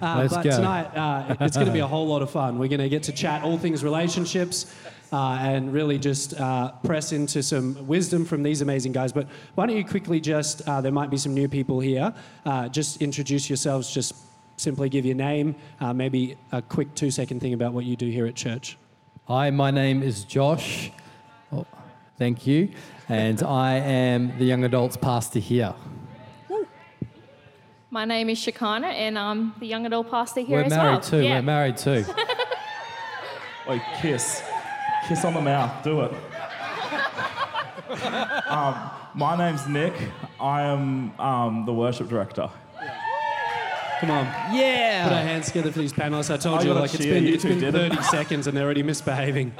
Uh, but go. tonight, uh, it's going to be a whole lot of fun. We're going to get to chat all things relationships uh, and really just uh, press into some wisdom from these amazing guys. But why don't you quickly just, uh, there might be some new people here, uh, just introduce yourselves, just simply give your name, uh, maybe a quick two second thing about what you do here at church. Hi, my name is Josh. Oh, thank you. And I am the young adults pastor here. My name is Shekinah, and I'm the young adult pastor here We're as married well. too. Yeah. We're married too. Wait, kiss. Kiss on the mouth. Do it. um, my name's Nick. I am um, the worship director. Come on. Yeah. Put our hands together for these panelists. I told I you, gotta like, it's cheer. been, You it's two been 30 seconds and they're already misbehaving.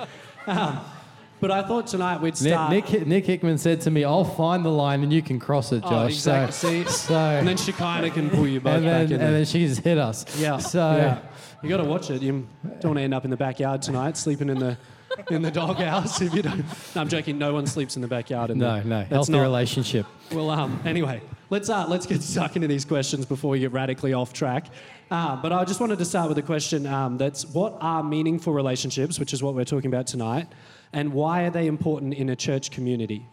Um, but I thought tonight we'd Nick, start. Nick, Nick Hickman said to me, "I'll find the line and you can cross it, Josh." Oh, exactly. So, See? so and then Shekinah can pull you both and back then, in and then she's hit us. Yeah. So yeah. you got to watch it. You don't want to end up in the backyard tonight, sleeping in the in the doghouse. If you don't, no, I'm joking. No one sleeps in the backyard. In no, there. no, healthy not- relationship. Well, um, anyway, let's uh, let's get stuck into these questions before we get radically off track. Uh, but I just wanted to start with a question um, that's what are meaningful relationships, which is what we're talking about tonight, and why are they important in a church community?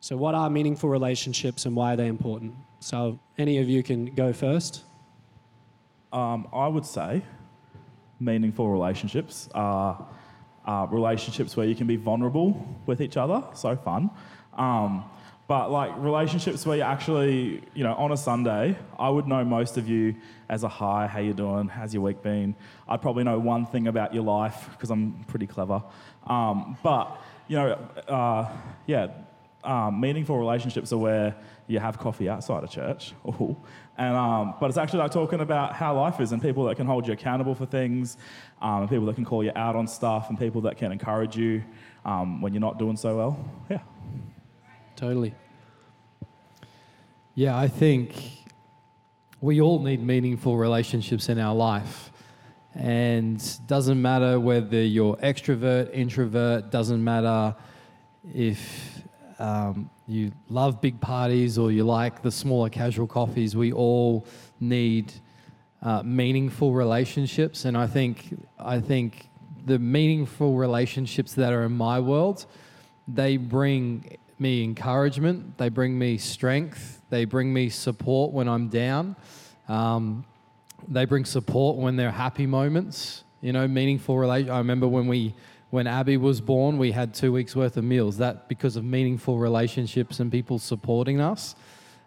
So, what are meaningful relationships and why are they important? So, any of you can go first. Um, I would say meaningful relationships are, are relationships where you can be vulnerable with each other. So fun. Um, but like relationships where you actually, you know, on a Sunday, I would know most of you as a hi, how you doing, how's your week been? I'd probably know one thing about your life because I'm pretty clever. Um, but you know, uh, yeah, um, meaningful relationships are where you have coffee outside of church. Ooh. And, um, but it's actually like talking about how life is and people that can hold you accountable for things, um, and people that can call you out on stuff, and people that can encourage you um, when you're not doing so well. Yeah. Totally. Yeah, I think we all need meaningful relationships in our life. And doesn't matter whether you're extrovert, introvert, doesn't matter if um, you love big parties or you like the smaller casual coffees, we all need uh, meaningful relationships. And I think, I think the meaningful relationships that are in my world, they bring me encouragement, they bring me strength, they bring me support when I'm down. Um, they bring support when there are happy moments, you know, meaningful relation. I remember when we, when Abby was born, we had two weeks worth of meals. That because of meaningful relationships and people supporting us,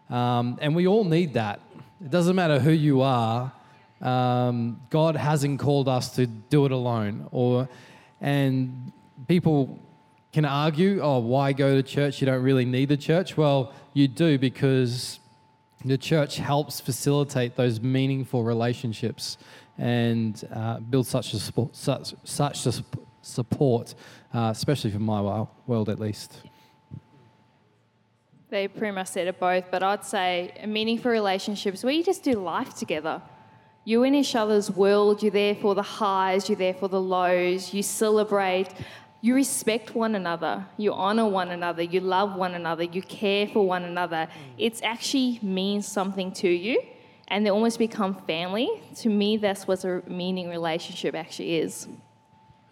um, and we all need that. It doesn't matter who you are. Um, God hasn't called us to do it alone, or and people can argue, oh, why go to church? You don't really need the church. Well, you do because the church helps facilitate those meaningful relationships and uh, build such a support, such, such a support, uh, especially for my world at least. They pretty much said it both, but I'd say meaningful relationships where you just do life together. You're in each other's world, you're there for the highs, you're there for the lows, you celebrate, you respect one another, you honor one another, you love one another, you care for one another. Mm. It actually means something to you, and they almost become family. To me, that's what a meaning relationship actually is.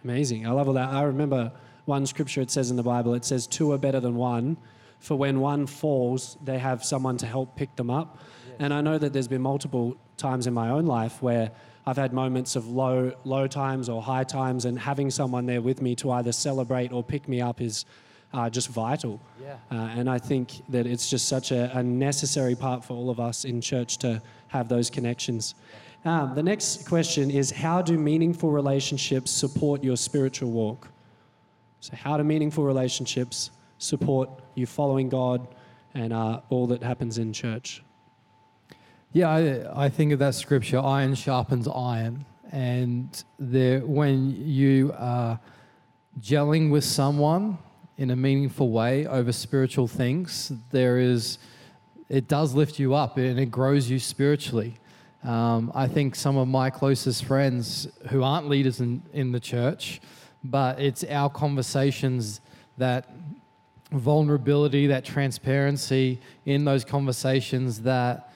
Amazing. I love all that. I remember one scripture it says in the Bible it says, Two are better than one, for when one falls, they have someone to help pick them up. And I know that there's been multiple times in my own life where I've had moments of low, low times or high times, and having someone there with me to either celebrate or pick me up is uh, just vital. Yeah. Uh, and I think that it's just such a, a necessary part for all of us in church to have those connections. Um, the next question is How do meaningful relationships support your spiritual walk? So, how do meaningful relationships support you following God and uh, all that happens in church? Yeah, I, I think of that scripture, iron sharpens iron. And there, when you are gelling with someone in a meaningful way over spiritual things, there is, it does lift you up and it grows you spiritually. Um, I think some of my closest friends who aren't leaders in, in the church, but it's our conversations that vulnerability, that transparency in those conversations that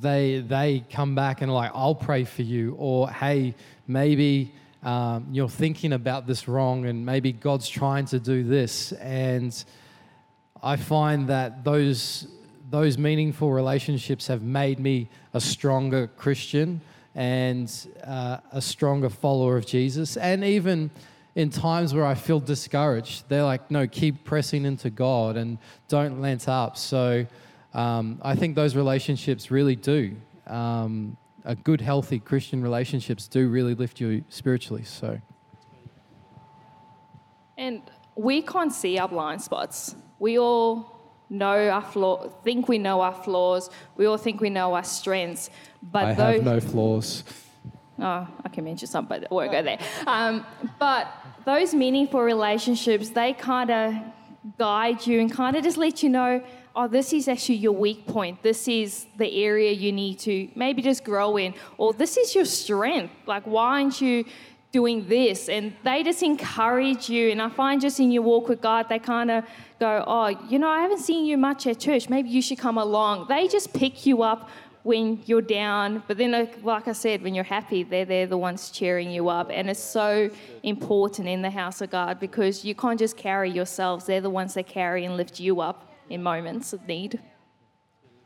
they they come back and like I'll pray for you, or hey, maybe um, you're thinking about this wrong, and maybe God's trying to do this, and I find that those those meaningful relationships have made me a stronger Christian and uh, a stronger follower of Jesus, and even in times where I feel discouraged, they're like, no, keep pressing into God and don't let up. So um, I think those relationships really do. Um, a good, healthy Christian relationships do really lift you spiritually. So, And we can't see our blind spots. We all know our flaw, think we know our flaws. We all think we know our strengths. But I those, have no flaws. Oh, I can mention some, but I won't go there. Um, but those meaningful relationships, they kind of guide you and kind of just let you know, oh, this is actually your weak point. This is the area you need to maybe just grow in, or this is your strength. Like, why aren't you doing this? And they just encourage you. And I find just in your walk with God, they kind of go, oh, you know, I haven't seen you much at church. Maybe you should come along. They just pick you up when you're down. But then, like, I said, when you're happy, they're, they're the ones cheering you up. And it's so important in the house of God because you can't just carry yourselves, they're the ones that carry and lift you up in moments of need.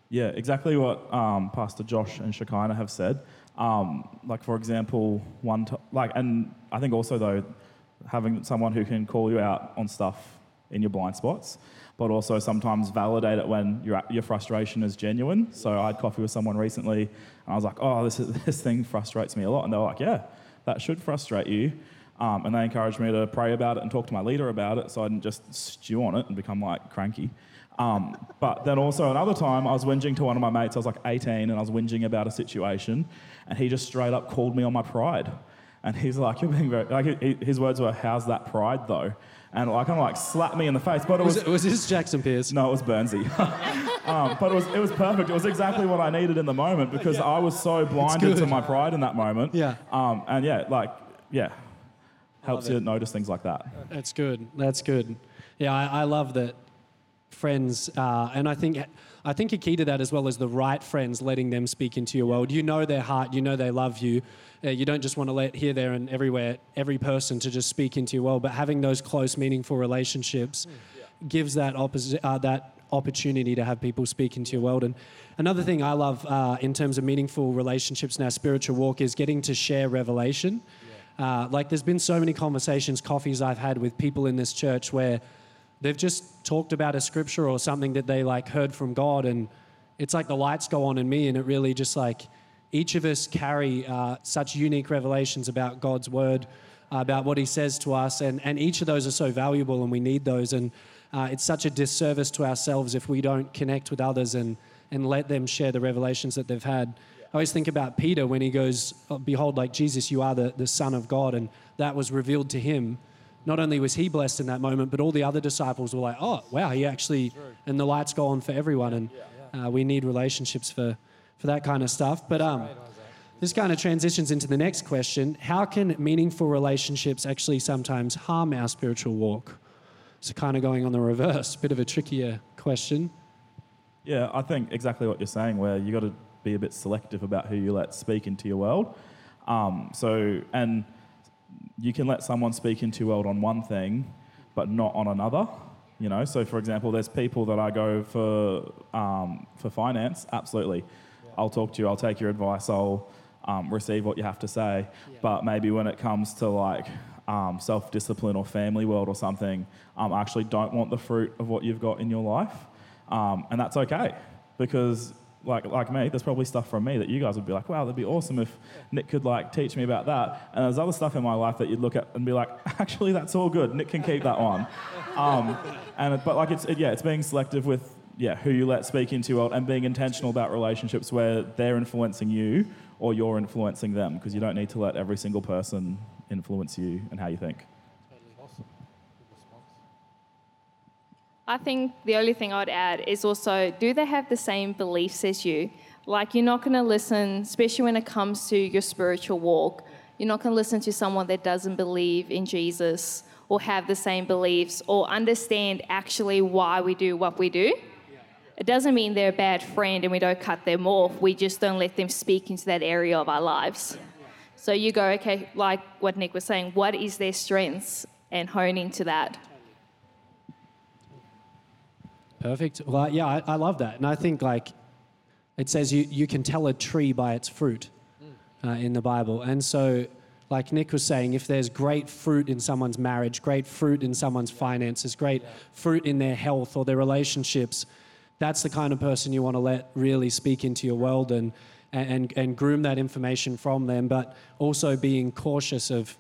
Yeah, exactly what um, Pastor Josh and Shekinah have said. Um, like for example, one t- like, and I think also though, having someone who can call you out on stuff in your blind spots, but also sometimes validate it when your your frustration is genuine. So I had coffee with someone recently, and I was like, "Oh, this is, this thing frustrates me a lot," and they were like, "Yeah, that should frustrate you." Um, and they encouraged me to pray about it and talk to my leader about it, so I didn't just stew on it and become like cranky. Um, but then also another time, I was whinging to one of my mates. I was like 18, and I was whinging about a situation, and he just straight up called me on my pride. And he's like, "You're being very." Like he, his words were, "How's that pride, though?" And like kind of like slapped me in the face. But it was, Was, it, was this Jackson Pierce? no, it was Burnsy. um, but it was it was perfect. It was exactly what I needed in the moment because I was so blinded to my pride in that moment. Yeah. Um, and yeah, like yeah, helps you notice things like that. That's good. That's good. Yeah, I, I love that friends, uh, and I think I think a key to that as well is the right friends, letting them speak into your world. You know their heart. You know they love you. Uh, you don't just want to let here, there, and everywhere every person to just speak into your world, but having those close, meaningful relationships gives that opposi- uh, that opportunity to have people speak into your world. And another thing I love uh, in terms of meaningful relationships in our spiritual walk is getting to share revelation. Uh, like there's been so many conversations, coffees I've had with people in this church where they've just talked about a scripture or something that they like heard from God, and it's like the lights go on in me, and it really just like each of us carry uh, such unique revelations about God's word, uh, about what He says to us, and and each of those are so valuable, and we need those, and uh, it's such a disservice to ourselves if we don't connect with others and and let them share the revelations that they've had. I always think about Peter when he goes, "Oh, Behold, like Jesus, you are the, the Son of God. And that was revealed to him. Not only was he blessed in that moment, but all the other disciples were like, Oh, wow, he actually, and the lights go on for everyone. And uh, we need relationships for, for that kind of stuff. But um, this kind of transitions into the next question How can meaningful relationships actually sometimes harm our spiritual walk? So, kind of going on the reverse, a bit of a trickier question. Yeah, I think exactly what you're saying, where you got to be a bit selective about who you let speak into your world. Um, so, and you can let someone speak into your world on one thing, but not on another. You know, so for example, there's people that I go for um, for finance. Absolutely, I'll talk to you. I'll take your advice. I'll um, receive what you have to say. But maybe when it comes to like um, self discipline or family world or something, um, I actually don't want the fruit of what you've got in your life, um, and that's okay because like like me, there's probably stuff from me that you guys would be like, wow, that'd be awesome if Nick could like teach me about that. And there's other stuff in my life that you'd look at and be like, actually, that's all good. Nick can keep that one. Um, and but like it's it, yeah, it's being selective with yeah who you let speak into your world and being intentional about relationships where they're influencing you or you're influencing them because you don't need to let every single person influence you and how you think. I think the only thing I'd add is also do they have the same beliefs as you? Like, you're not going to listen, especially when it comes to your spiritual walk, you're not going to listen to someone that doesn't believe in Jesus or have the same beliefs or understand actually why we do what we do. it doesn't mean they're a bad friend and we don't cut them off. We just don't let them speak into that area of our lives. So you go, okay, like what Nick was saying, what is their strengths and hone into that. Perfect. Well, yeah, I, I love that. And I think like it says you, you can tell a tree by its fruit uh, in the Bible. And so, like Nick was saying, if there's great fruit in someone's marriage, great fruit in someone's finances, great fruit in their health or their relationships, that's the kind of person you want to let really speak into your world and, and, and groom that information from them, but also being cautious of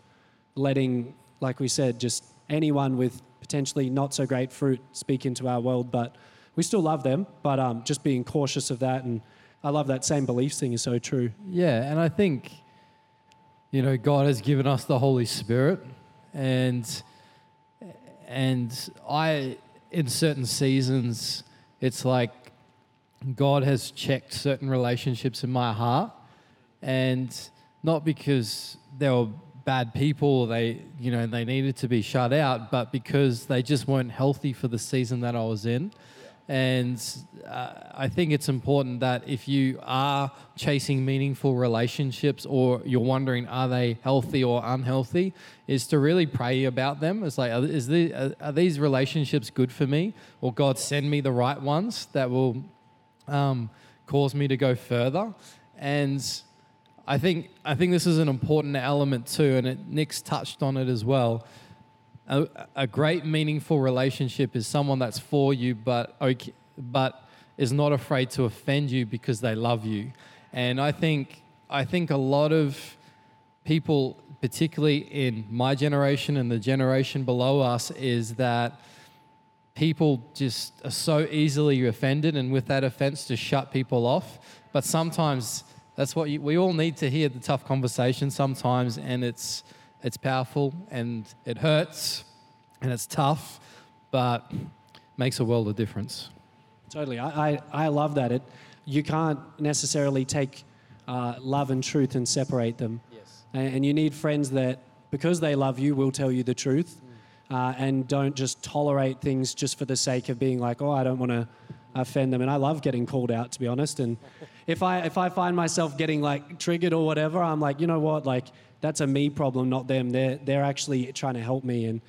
letting, like we said, just anyone with potentially not so great fruit speak into our world. But we still love them, but um, just being cautious of that. And I love that same beliefs thing is so true. Yeah, and I think, you know, God has given us the Holy Spirit, and and I, in certain seasons, it's like God has checked certain relationships in my heart, and not because they were bad people. They, you know they needed to be shut out, but because they just weren't healthy for the season that I was in. And uh, I think it's important that if you are chasing meaningful relationships or you're wondering are they healthy or unhealthy, is to really pray about them. It's like, are, is the, are these relationships good for me? Or God send me the right ones that will um, cause me to go further? And I think, I think this is an important element too, and it, Nick's touched on it as well a, a great, meaningful relationship is someone that's for you, but okay, but is not afraid to offend you because they love you. And I think I think a lot of people, particularly in my generation and the generation below us, is that people just are so easily offended, and with that offense, to shut people off. But sometimes that's what you, we all need to hear the tough conversation sometimes, and it's it's powerful and it hurts and it's tough, but makes a world of difference. Totally. I, I, I love that. It, you can't necessarily take uh, love and truth and separate them. Yes. And, and, you need friends that, because they love you, will tell you the truth uh, and don't just tolerate things just for the sake of being like, oh, I don't want to offend them. And I love getting called out, to be honest. And if I, if I find myself getting like triggered or whatever, I'm like, you know what? Like, that's a me problem, not them. They're, they're actually trying to help me. And,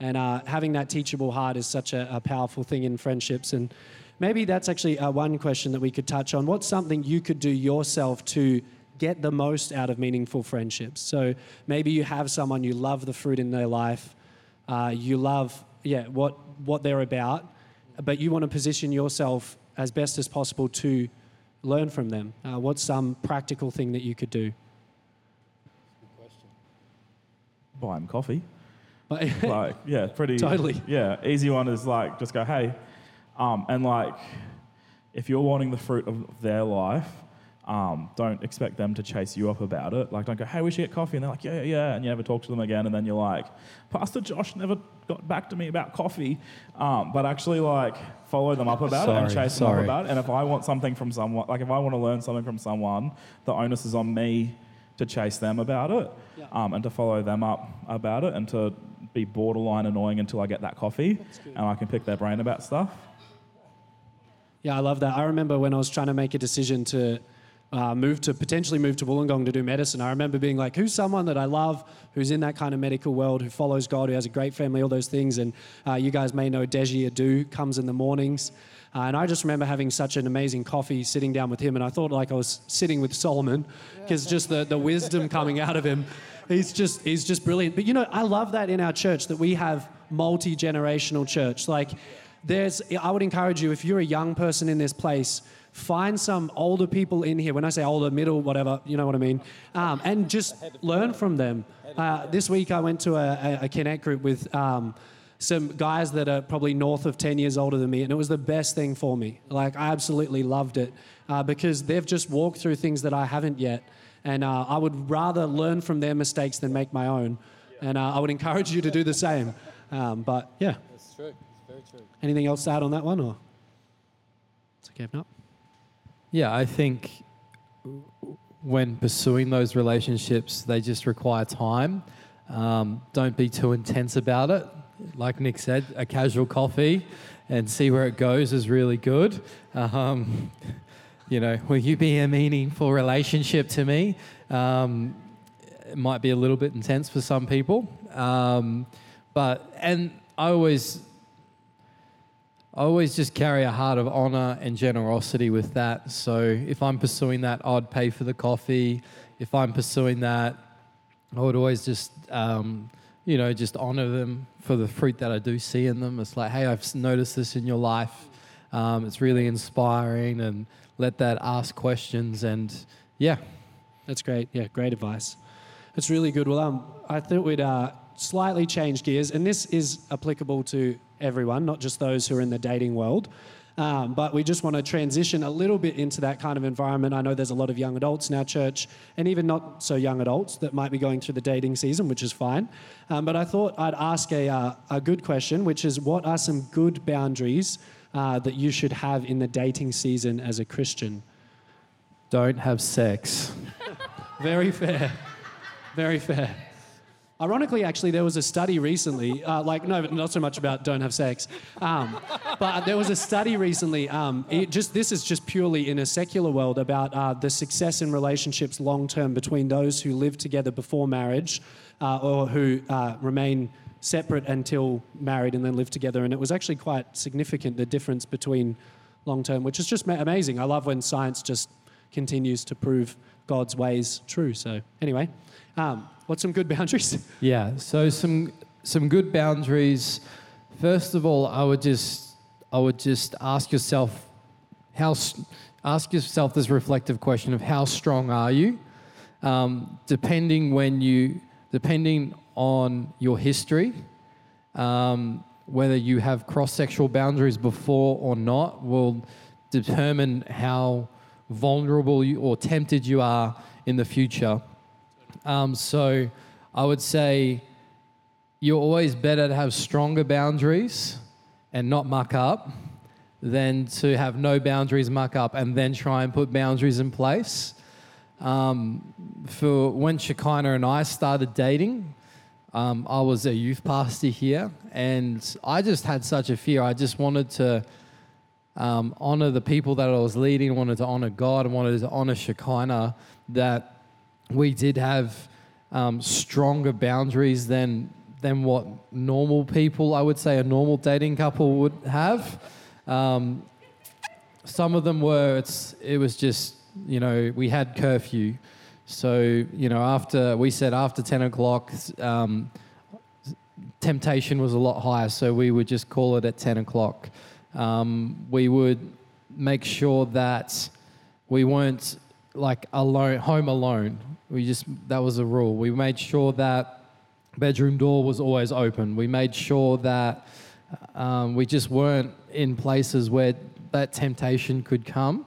and uh, having that teachable heart is such a, a, powerful thing in friendships. And maybe that's actually uh, one question that we could touch on. What's something you could do yourself to get the most out of meaningful friendships? So maybe you have someone you love the fruit in their life, uh, you love yeah what what they're about, but you want to position yourself as best as possible to learn from them. Uh, what's some practical thing that you could do? buy them coffee. like, yeah, pretty. Totally. Yeah, easy one is like, just go, hey. Um, and like, if you're wanting the fruit of their life, um, don't expect them to chase you up about it. Like, don't go, hey, we should get coffee. And they're like, yeah, yeah, yeah. And you never talk to them again. And then you're like, Pastor Josh never got back to me about coffee. Um, but actually, like, follow them up about sorry, it and chase sorry. them up about it. And if I want something from someone, like, if I want to learn something from someone, the onus is on me to chase them about it yeah. um, and to follow them up about it and to be borderline annoying until I get that coffee and I can pick their brain about stuff. Yeah, I love that. I remember when I was trying to make a decision to uh, to potentially move to Wollongong to do medicine. I remember being like, who's someone that I love, who's in that kind of medical world, who follows God, who has a great family, all those things. And uh, you guys may know Deji Adu comes in the mornings. Uh, and I just remember having such an amazing coffee sitting down with him. And I thought like I was sitting with Solomon because just the, the wisdom coming out of him. He's just, he's just brilliant. But you know, I love that in our church that we have multi generational church. Like, there's, I would encourage you, if you're a young person in this place, find some older people in here. When I say older, middle, whatever, you know what I mean, um, and just learn from them. Uh, this week I went to a, a Connect group with um, some guys that are probably north of 10 years older than me, and it was the best thing for me. Like, I absolutely loved it uh, because they've just walked through things that I haven't yet. And uh, I would rather learn from their mistakes than make my own. And uh, I would encourage you to do the same. Um, but yeah. That's true. It's very true. Anything else to add on that one? Or? It's okay if not. Yeah, I think when pursuing those relationships, they just require time. Um, don't be too intense about it like Nick said, a casual coffee, and see where it goes is really good. Um, you know, will you be a meaningful relationship to me? Um, it might be a little bit intense for some people, um, but and I always I always just carry a heart of honor and generosity with that. So if I'm pursuing that, I'd pay for the coffee. If I'm pursuing that, I would always just, um, you know, just honor them for the fruit that I do see in them. It's like, hey, I've noticed this in your life. Um, it's really inspiring, and let that ask questions. And yeah, That's great. Yeah, great advice. It's really good. Well, um, I thought we'd uh, slightly change gears, and this is applicable to everyone, not just those who are in the dating world. Um, but we just want to transition a little bit into that kind of environment. I know there's a lot of young adults in our church, and even not so young adults that might be going through the dating season, which is fine. Um, but I thought I'd ask a, uh, a good question, which is what are some good boundaries uh, that you should have in the dating season as a Christian? don't have sex. Very fair. Very fair. Ironically, actually, there was a study recently, uh, like, no, not so much about don't have sex, um, but there was a study recently, um, just, this is just purely in a secular world, about uh, the success in relationships long term between those who live together before marriage uh, or who uh, remain separate until married and then live together. And it was actually quite significant, the difference between long term, which is just amazing. I love when science just continues to prove God's ways true. So, anyway, um, what's some good boundaries? Yeah. So some some good boundaries. First of all, I would just I would just ask yourself how ask yourself this reflective question of how strong are you, um, depending when you depending on your history, um, whether you have cross sexual boundaries before or not will determine how vulnerable you, or tempted you are in the future. Um, so I would say you're always better to have stronger boundaries and not muck up than to have no boundaries, muck up, and then try and put boundaries in place. Um, for when Shekinah and I started dating, um, I was a youth pastor here, and I just had such a fear. I just wanted to um, honor the people that I was leading, wanted to honor God, wanted to honor Shekinah, that we did have um, stronger boundaries than than what normal people, I would say, a normal dating couple would have. Um, some of them were. It's it was just you know we had curfew, so you know after we said after ten o'clock. Um, temptation was a lot higher, so we would just call it at 10 o'clock. Um, we would make sure that we weren't like alone, home alone. We just, that was a rule. We made sure that bedroom door was always open. We made sure that um, we just weren't in places where that temptation could come.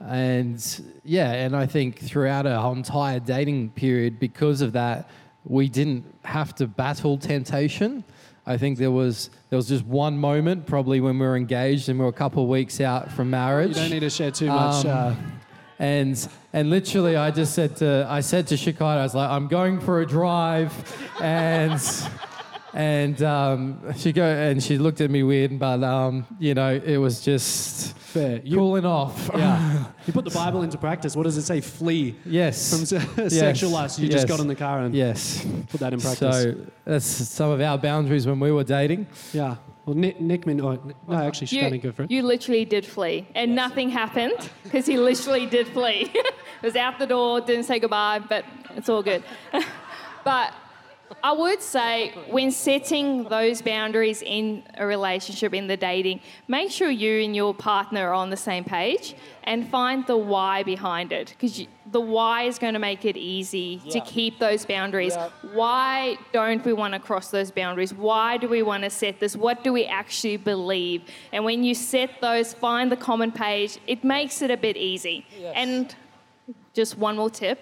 And yeah, and I think throughout our entire dating period, because of that, we didn't have to battle temptation. I think there was there was just one moment, probably when we were engaged and we were a couple of weeks out from marriage. You don't need to share too much. Um, uh, and and literally, I just said to I said to Shekinah, I was like, I'm going for a drive, and and um, she go and she looked at me weird, but um, you know, it was just fair. You, cooling off. yeah. you put the Bible into practice. What does it say? Flee yes. from se- sexual lust. You Yes. just got in the car and yes. put that in practice. So that's some of our boundaries when we were dating. yeah. Well, Nick, Nick Min, oh, no, actually, she's going to go for it. you literally did flee, and nothing happened because he literally did flee. was out the door, didn't say goodbye, but it's all good. but I would say when setting those boundaries in a relationship, in the dating, make sure you and your partner are on the same page and find the why behind it because the why is going to make it easy to keep those boundaries. Why don't we want to cross those boundaries? Why do we want to set this? What do we actually believe? And when you set those, find the common page, it makes it a bit easy. And just one more tip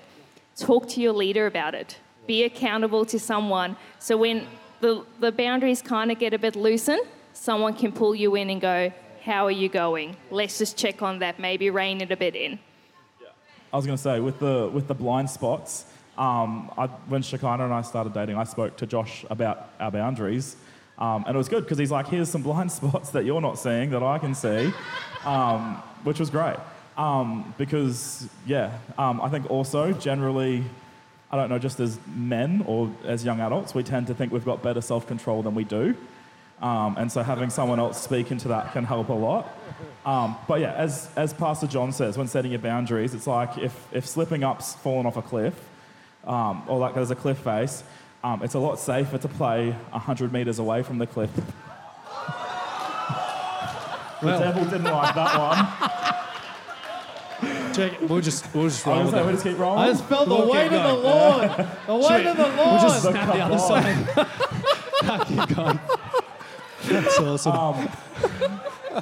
talk to your leader about it. Be accountable to someone. So when the, the boundaries kind of get a bit loosened, someone can pull you in and go, How are you going? Let's just check on that, maybe rein it a bit in. I was going to say with the with the blind spots. Um, I, when Shekinah and I started dating, I spoke to Josh about our boundaries, Um, and it was good because he's like, here's some blind spots that you're not seeing that I can see, um, which was great. Um, because, yeah, um, I think also generally, I don't know, just as men or as young adults, we tend to think we've got better self control than we do. Um, and so having someone else speak into that can help a lot. Um, but yeah, as, as Pastor John says, when setting your boundaries, it's like if, if slipping up's fallen off a cliff, um, or like there's a cliff face, um, it's a lot safer to play 100 metres away from the cliff. the Well- devil didn't like that one. Check, we'll just we'll just I roll was with like, we it. just keep rolling. I just felt the We'll weight of the going. Lord. The weight of the Lord. We'll just snap the other kabod. side. Keep going. That's awesome.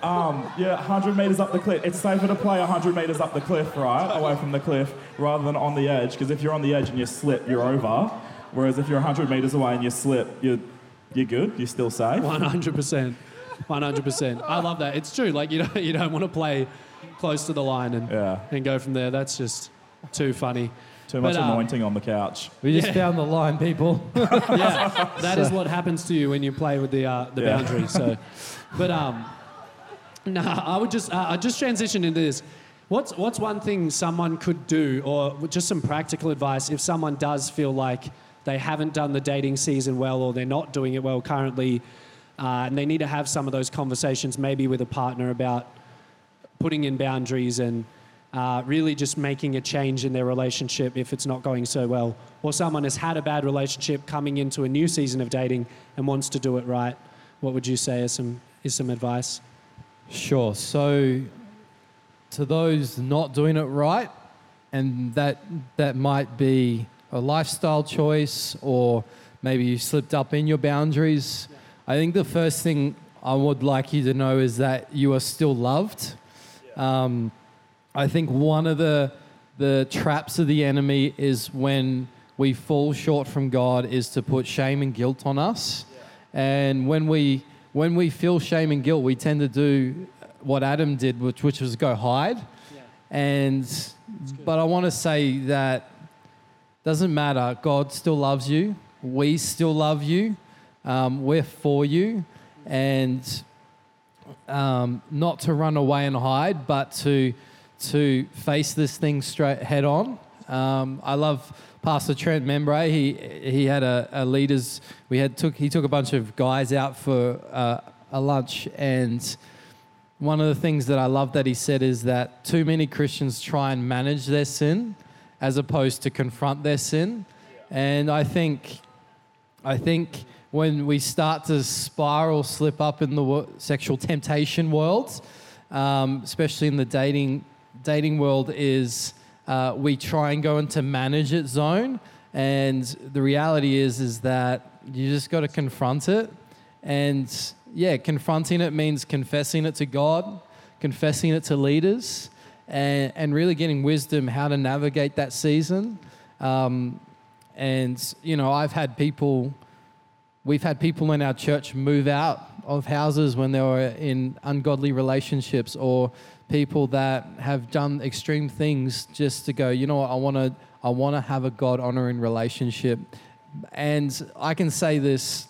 Um, yeah, 100 metres up the cliff. It's safer to play 100 metres up the cliff, right, away from the cliff, rather than on the edge. Because if you're on the edge and you slip, you're over. Whereas if you're 100 metres away and you slip, you're, you're good. You're still safe. One hundred percent. One hundred percent. I love that. It's true. Like you don't you don't want to play close to the line and Yeah. and go from there. That's just too funny. Too much But, uh, anointing on the couch. We just Yeah. found the line, people. yeah, that is what happens to you when you play with the uh, the Yeah. boundary. So, but um, no, I would just uh, I just transition into this. What's what's one thing someone could do, or just some practical advice if someone does feel like they haven't done the dating season well, or they're not doing it well currently, uh, and they need to have some of those conversations, maybe with a partner about putting in boundaries and uh, really just making a change in their relationship if it's not going so well. Or someone has had a bad relationship coming into a new season of dating and wants to do it right. What would you say is some, is some advice? Sure. So, to those not doing it right, and that that might be a lifestyle choice, or maybe you slipped up in your boundaries. I think the first thing I would like you to know is that you are still loved. Um, I think one of the the traps of the enemy is when we fall short from God is to put shame and guilt on us. And when we when we feel shame and guilt, we tend to do what Adam did, which which was go hide. And but I want to say that doesn't matter. God still loves you. We still love you. Um, we're for you, and um, not to run away and hide, but to to face this thing straight head on. Um, I love Pastor Trent Membray. He he had a, a leaders. We had took he took a bunch of guys out for uh, a lunch, and one of the things that I love that he said is that too many Christians try and manage their sin as opposed to confront their sin, and I think I think when we start to spiral, slip up in the sexual temptation world, um, especially in the dating dating world, is uh, we try and go into manage it zone, and the reality is is that you just got to confront it, and yeah, confronting it means confessing it to God, confessing it to leaders, and, and really getting wisdom how to navigate that season. Um, and you know, I've had people We've had people in our church move out of houses when they were in ungodly relationships, or people that have done extreme things just to go, you know what, I want to, I want to have a God honoring relationship. And I can say this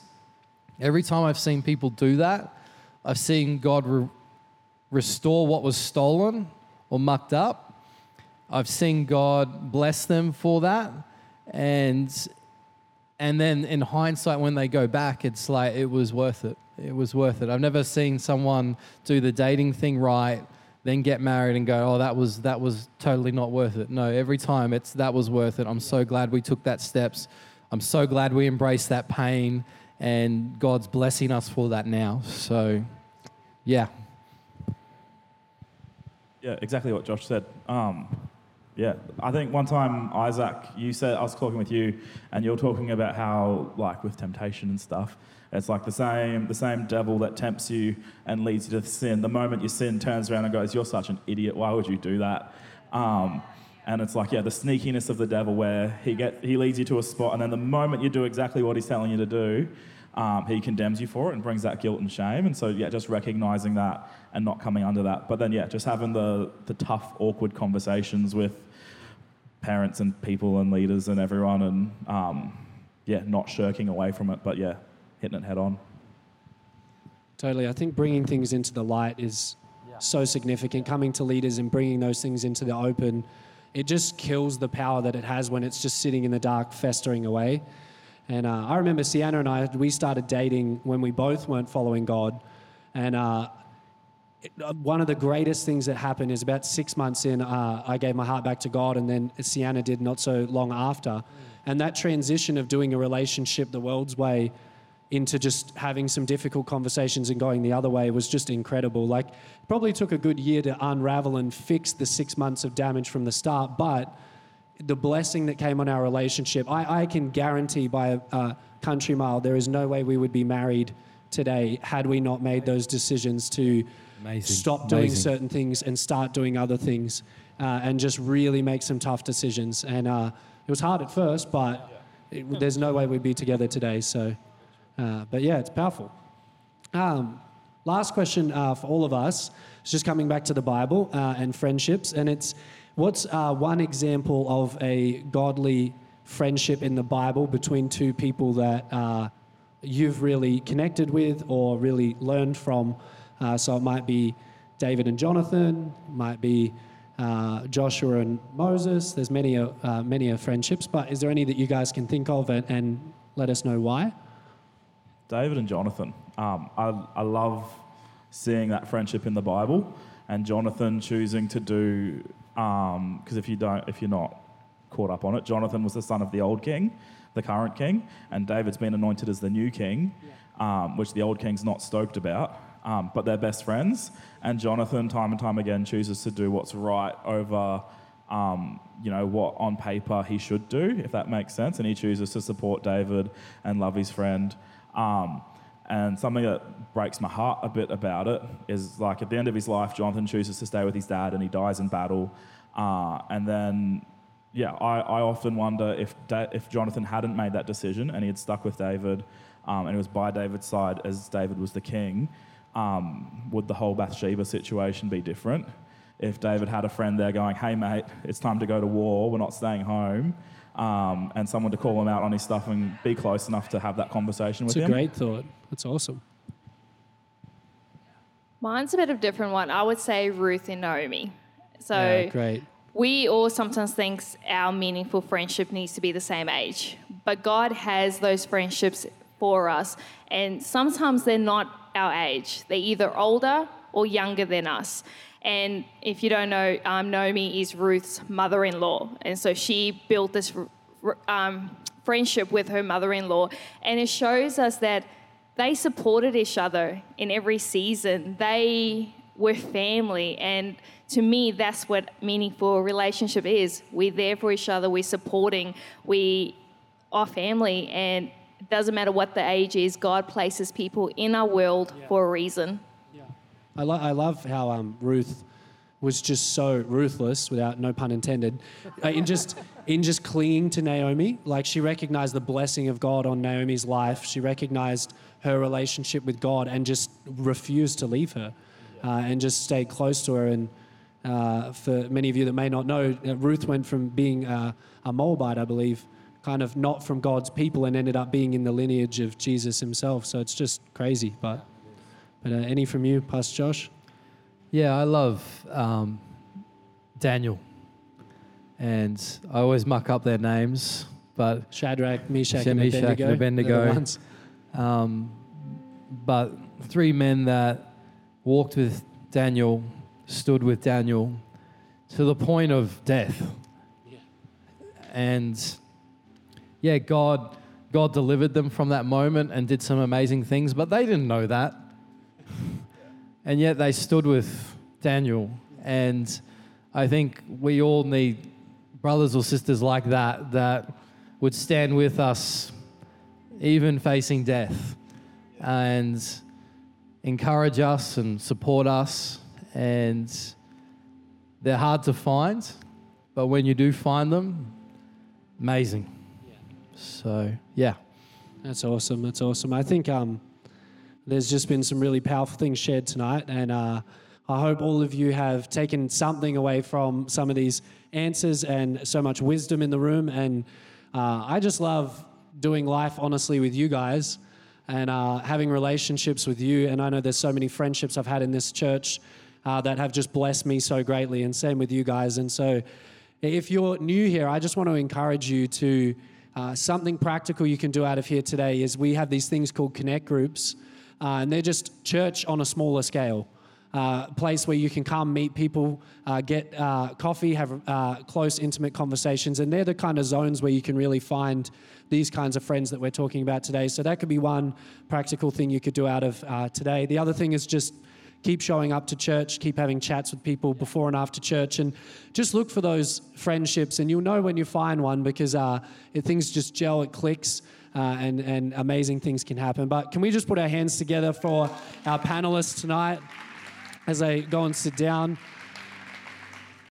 every time I've seen people do that, I've seen God re- restore what was stolen or mucked up. I've seen God bless them for that. And and then in hindsight when they go back it's like it was worth it. It was worth it. I've never seen someone do the dating thing right then get married and go oh that was that was totally not worth it. No every time it's that was worth it. I'm so glad we took that steps. I'm so glad we embraced that pain and god's blessing us for that now. So yeah. Yeah, exactly what Josh said. Um, yeah, I think one time, Isaac, you said, I was talking with you, and you're talking about how, like, with temptation and stuff, it's like the same, the same devil that tempts you and leads you to sin. The moment you sin, turns around and goes, "You're such an idiot. Why would you do that?" Um, and it's like, yeah, the sneakiness of the devil, where he get he leads you to a spot, and then the moment you do exactly what he's telling you to do, um, he condemns you for it and brings that guilt and shame. And so, yeah, just recognizing that and not coming under that. But then, yeah, just having the the tough, awkward conversations with parents and people and leaders and everyone, and um, yeah, not shirking away from it, but yeah, hitting it head on. Totally. I think bringing things into the light is so significant. Coming to leaders and bringing those things into the open, it just kills the power that it has when it's just sitting in the dark, festering away. And uh, I remember Sienna and I, we started dating when we both weren't following God. And uh, one of the greatest things that happened is about six months in, uh, I gave my heart back to God, and then Sienna did not so long after. And that transition of doing a relationship the world's way into just having some difficult conversations and going the other way was just incredible. Like, probably took a good year to unravel and fix the six months of damage from the start, but the blessing that came on our relationship, I, I can guarantee by a, a country mile, there is no way we would be married today had we not made those decisions to Amazing. stop doing Amazing. certain things and start doing other things uh, and just really make some tough decisions. And uh, it was hard at first, but it, there's no way we'd be together today. So, uh, but yeah, it's powerful. Um, last question uh, for all of us is just coming back to the Bible uh, and friendships. And it's what's uh, one example of a godly friendship in the Bible between two people that uh, you've really connected with or really learned from? Uh, so it might be David and Jonathan, might be uh, Joshua and Moses. There's many, uh, uh, many friendships, but is there any that you guys can think of and, and let us know why? David and Jonathan. Um, I, I love seeing that friendship in the Bible, and Jonathan choosing to do because if you don't, if you're not caught up on it, Jonathan was the son of the old king, the current king, and David's been anointed as the new king, um, which the old king's not stoked about. Um, but they're best friends, and Jonathan, time and time again, chooses to do what's right over um, you know, what on paper he should do, if that makes sense. And he chooses to support David and love his friend. Um, and something that breaks my heart a bit about it is like at the end of his life, Jonathan chooses to stay with his dad and he dies in battle. Uh, and then, yeah, I, I often wonder if, da- if Jonathan hadn't made that decision and he had stuck with David um, and he was by David's side as David was the king, um, would the whole Bathsheba situation be different? if David had a friend there going, hey, mate, it's time to go to war, we're not staying home, um, and someone to call him out on his stuff and be close enough to have that conversation It's with him. It's a great thought. That's awesome. Mine's a bit of a different one. I would say Ruth and Naomi. So yeah, great. we all sometimes think our meaningful friendship needs to be the same age, but God has those friendships for us, and sometimes they're not our age. They're either older or younger than us. And if you don't know, um, Naomi is Ruth's mother-in-law, and so she built this um, friendship with her mother-in-law, and it shows us that they supported each other in every season. They were family, and to me, that's what meaningful relationship is. We're there for each other. We're supporting. We are family, and it doesn't matter what the age is. God places people in our world for a reason. I, lo- I love how um, Ruth was just so ruthless, without no pun intended, uh, in just in just clinging to Naomi. Like she recognized the blessing of God on Naomi's life. She recognized her relationship with God and just refused to leave her, uh, and just stayed close to her. And uh, for many of you that may not know, uh, Ruth went from being uh, a Moabite, I believe, kind of not from God's people, and ended up being in the lineage of Jesus himself. So it's just crazy, but. But uh, any from you, Pastor Josh? Yeah, I love um, Daniel. And I always muck up their names, but Shadrach, Meshach, and Meshach, Abednego. and Abednego. They're the ones. um, but three men that walked with Daniel, stood with Daniel to the point of death. And yeah, God God delivered them from that moment and did some amazing things, but they didn't know that. And yet they stood with Daniel. And I think we all need brothers or sisters like that that would stand with us even facing death and encourage us and support us. And they're hard to find, but when you do find them, amazing. So, yeah. That's awesome. That's awesome. I think um, there's just been some really powerful things shared tonight, and uh, I hope all of you have taken something away from some of these answers and so much wisdom in the room. And uh, I just love doing life honestly with you guys. and uh, having relationships with you. And I know there's so many friendships I've had in this church uh, that have just blessed me so greatly, and same with you guys. And so, if you're new here, I just want to encourage you to uh, something practical you can do out of here today is we have these things called connect groups, uh, and they're just church on a smaller scale. Uh, place where you can come meet people, uh, get uh, coffee, have uh, close, intimate conversations, and they're the kind of zones where you can really find these kinds of friends that we're talking about today. So that could be one practical thing you could do out of uh, today. The other thing is just keep showing up to church, keep having chats with people before and after church, and just look for those friendships. And you'll know when you find one because uh, things just gel, it clicks. Uh, and, and amazing things can happen. But can we just put our hands together for our panelists tonight? as they go and sit down.